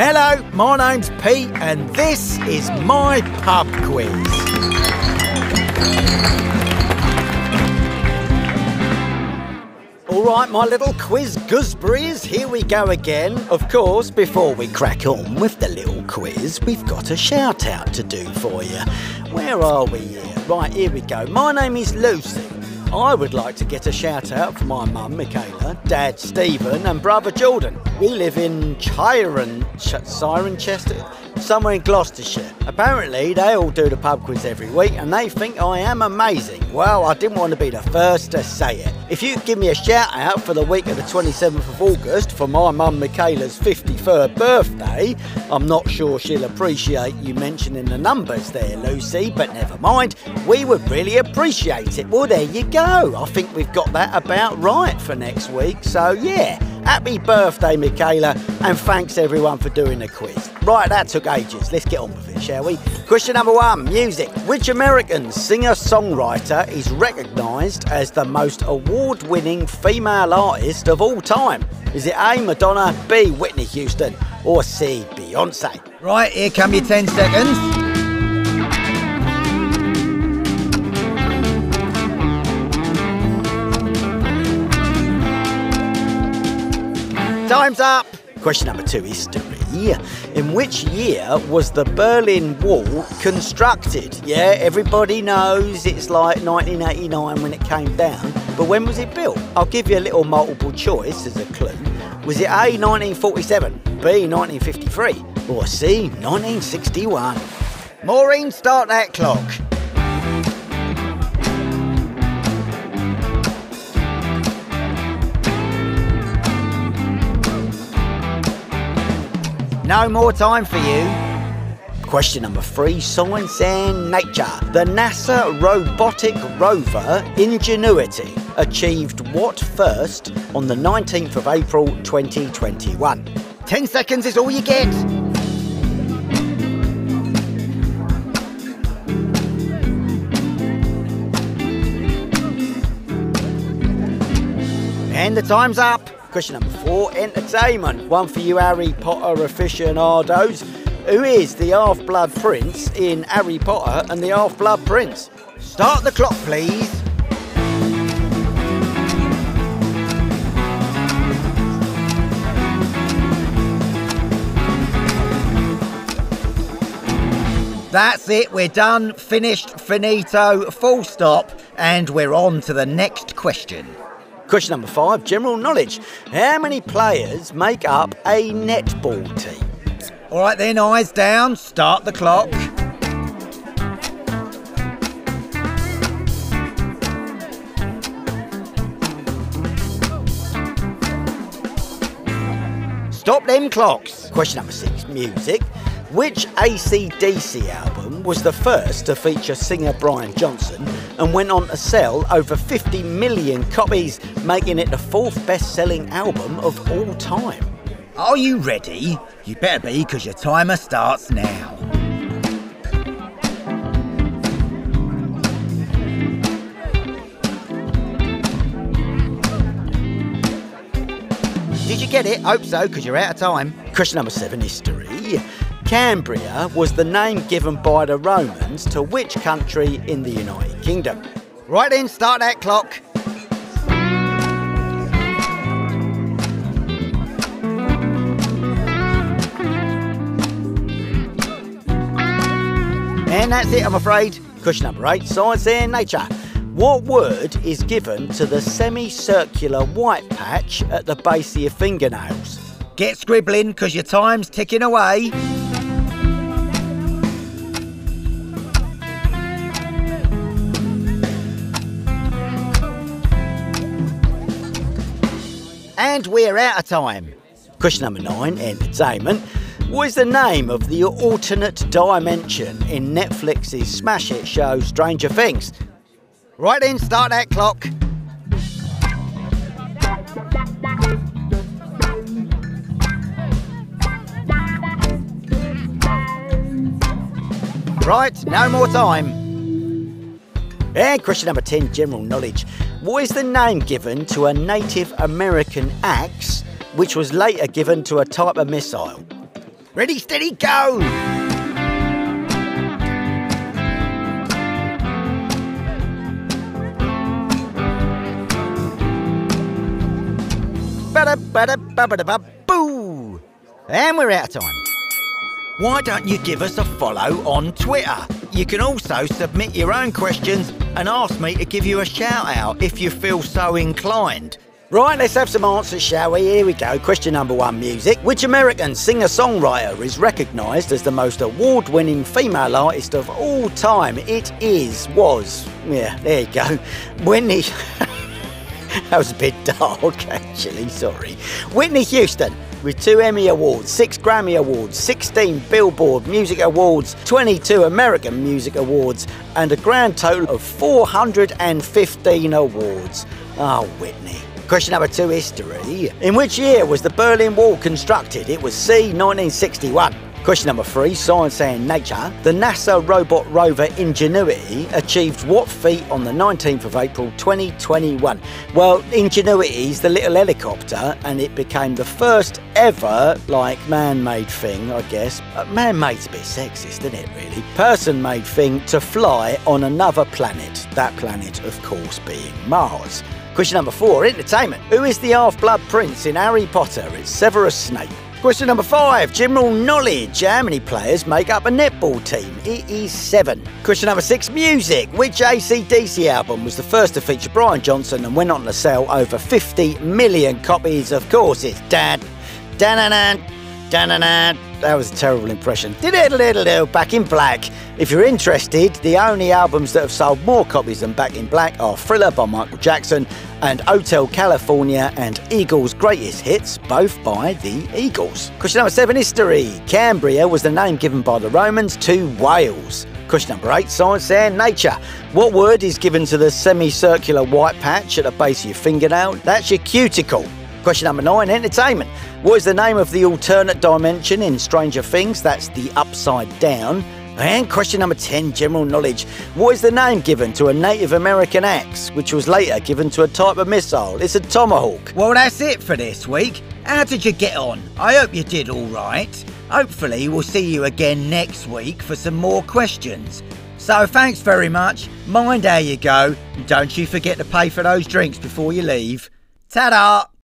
Hello, my name's Pete, and this is my pub quiz. All right, my little quiz gooseberries, here we go again. Of course, before we crack on with the little quiz, we've got a shout out to do for you. Where are we here? Right, here we go. My name is Lucy. I would like to get a shout out for my mum, Michaela, dad, Stephen, and brother, Jordan. We live in Chiron, Ch- Cirencester, somewhere in Gloucestershire. Apparently, they all do the pub quiz every week and they think I am amazing. Well, I didn't want to be the first to say it. If you give me a shout out for the week of the 27th of August for my mum Michaela's 53rd birthday, I'm not sure she'll appreciate you mentioning the numbers there, Lucy, but never mind. We would really appreciate it. Well, there you go. I think we've got that about right for next week. So, yeah. Happy birthday, Michaela, and thanks everyone for doing the quiz. Right, that took ages. Let's get on with it, shall we? Question number one music. Which American singer songwriter is recognised as the most award winning female artist of all time? Is it A, Madonna, B, Whitney Houston, or C, Beyonce? Right, here come your 10 seconds. Time's up! Question number two history. In which year was the Berlin Wall constructed? Yeah, everybody knows it's like 1989 when it came down, but when was it built? I'll give you a little multiple choice as a clue. Was it A 1947, B 1953, or C 1961? Maureen, start that clock. No more time for you. Question number three Science and Nature. The NASA robotic rover Ingenuity achieved what first on the 19th of April 2021? 10 seconds is all you get. And the time's up. Question number four entertainment. One for you Harry Potter aficionados. Who is the half blood prince in Harry Potter and the Half Blood Prince? Start the clock, please. That's it, we're done, finished, finito, full stop, and we're on to the next question. Question number five general knowledge. How many players make up a netball team? All right, then, eyes down, start the clock. Stop them clocks. Question number six music. Which ACDC album was the first to feature singer Brian Johnson and went on to sell over 50 million copies, making it the fourth best selling album of all time? Are you ready? You better be, because your timer starts now. Did you get it? Hope so, because you're out of time. Question number seven history. Cambria was the name given by the Romans to which country in the United Kingdom? Right then, start that clock. And that's it, I'm afraid. Question number eight Science and Nature. What word is given to the semicircular white patch at the base of your fingernails? Get scribbling, because your time's ticking away. And we're out of time. Question number nine entertainment. What is the name of the alternate dimension in Netflix's smash hit show Stranger Things? Right then, start that clock. Right, no more time. And question number 10 general knowledge. What is the name given to a Native American axe which was later given to a type of missile? Ready, steady, go! Boo! And we're out of time. Why don't you give us a follow on Twitter? You can also submit your own questions and ask me to give you a shout out if you feel so inclined. Right, let's have some answers, shall we? Here we go. Question number one music. Which American singer songwriter is recognised as the most award winning female artist of all time? It is, was, yeah, there you go. Whitney. that was a bit dark, actually, sorry. Whitney Houston with two Emmy Awards, six Grammy Awards, 16 Billboard Music Awards, 22 American Music Awards, and a grand total of 415 awards. Oh, Whitney. Question number two history. In which year was the Berlin Wall constructed? It was C, 1961. Question number three, science and nature. The NASA robot rover Ingenuity achieved what feat on the 19th of April 2021? Well, Ingenuity is the little helicopter and it became the first ever, like, man-made thing, I guess. Uh, man-made's a bit sexist, isn't it, really? Person-made thing to fly on another planet. That planet, of course, being Mars. Question number four, entertainment. Who is the half-blood prince in Harry Potter? It's Severus Snape. Question number five, general knowledge. How many players make up a netball team? It is seven. Question number six, music. Which ACDC album was the first to feature Brian Johnson and went on to sell over 50 million copies? Of course, it's Dad. Dan-dan-dan, dan-dan-dan. That was a terrible impression. Back in Black. If you're interested, the only albums that have sold more copies than Back in Black are Thriller by Michael Jackson and Hotel California and Eagles' Greatest Hits, both by the Eagles. Question number seven, history. Cambria was the name given by the Romans to Wales. Question number eight, science and nature. What word is given to the semicircular white patch at the base of your fingernail? That's your cuticle. Question number nine, entertainment. What is the name of the alternate dimension in Stranger Things? That's the upside down. And question number 10, general knowledge. What is the name given to a Native American axe, which was later given to a type of missile? It's a tomahawk. Well, that's it for this week. How did you get on? I hope you did all right. Hopefully, we'll see you again next week for some more questions. So, thanks very much. Mind how you go. And don't you forget to pay for those drinks before you leave. Ta da!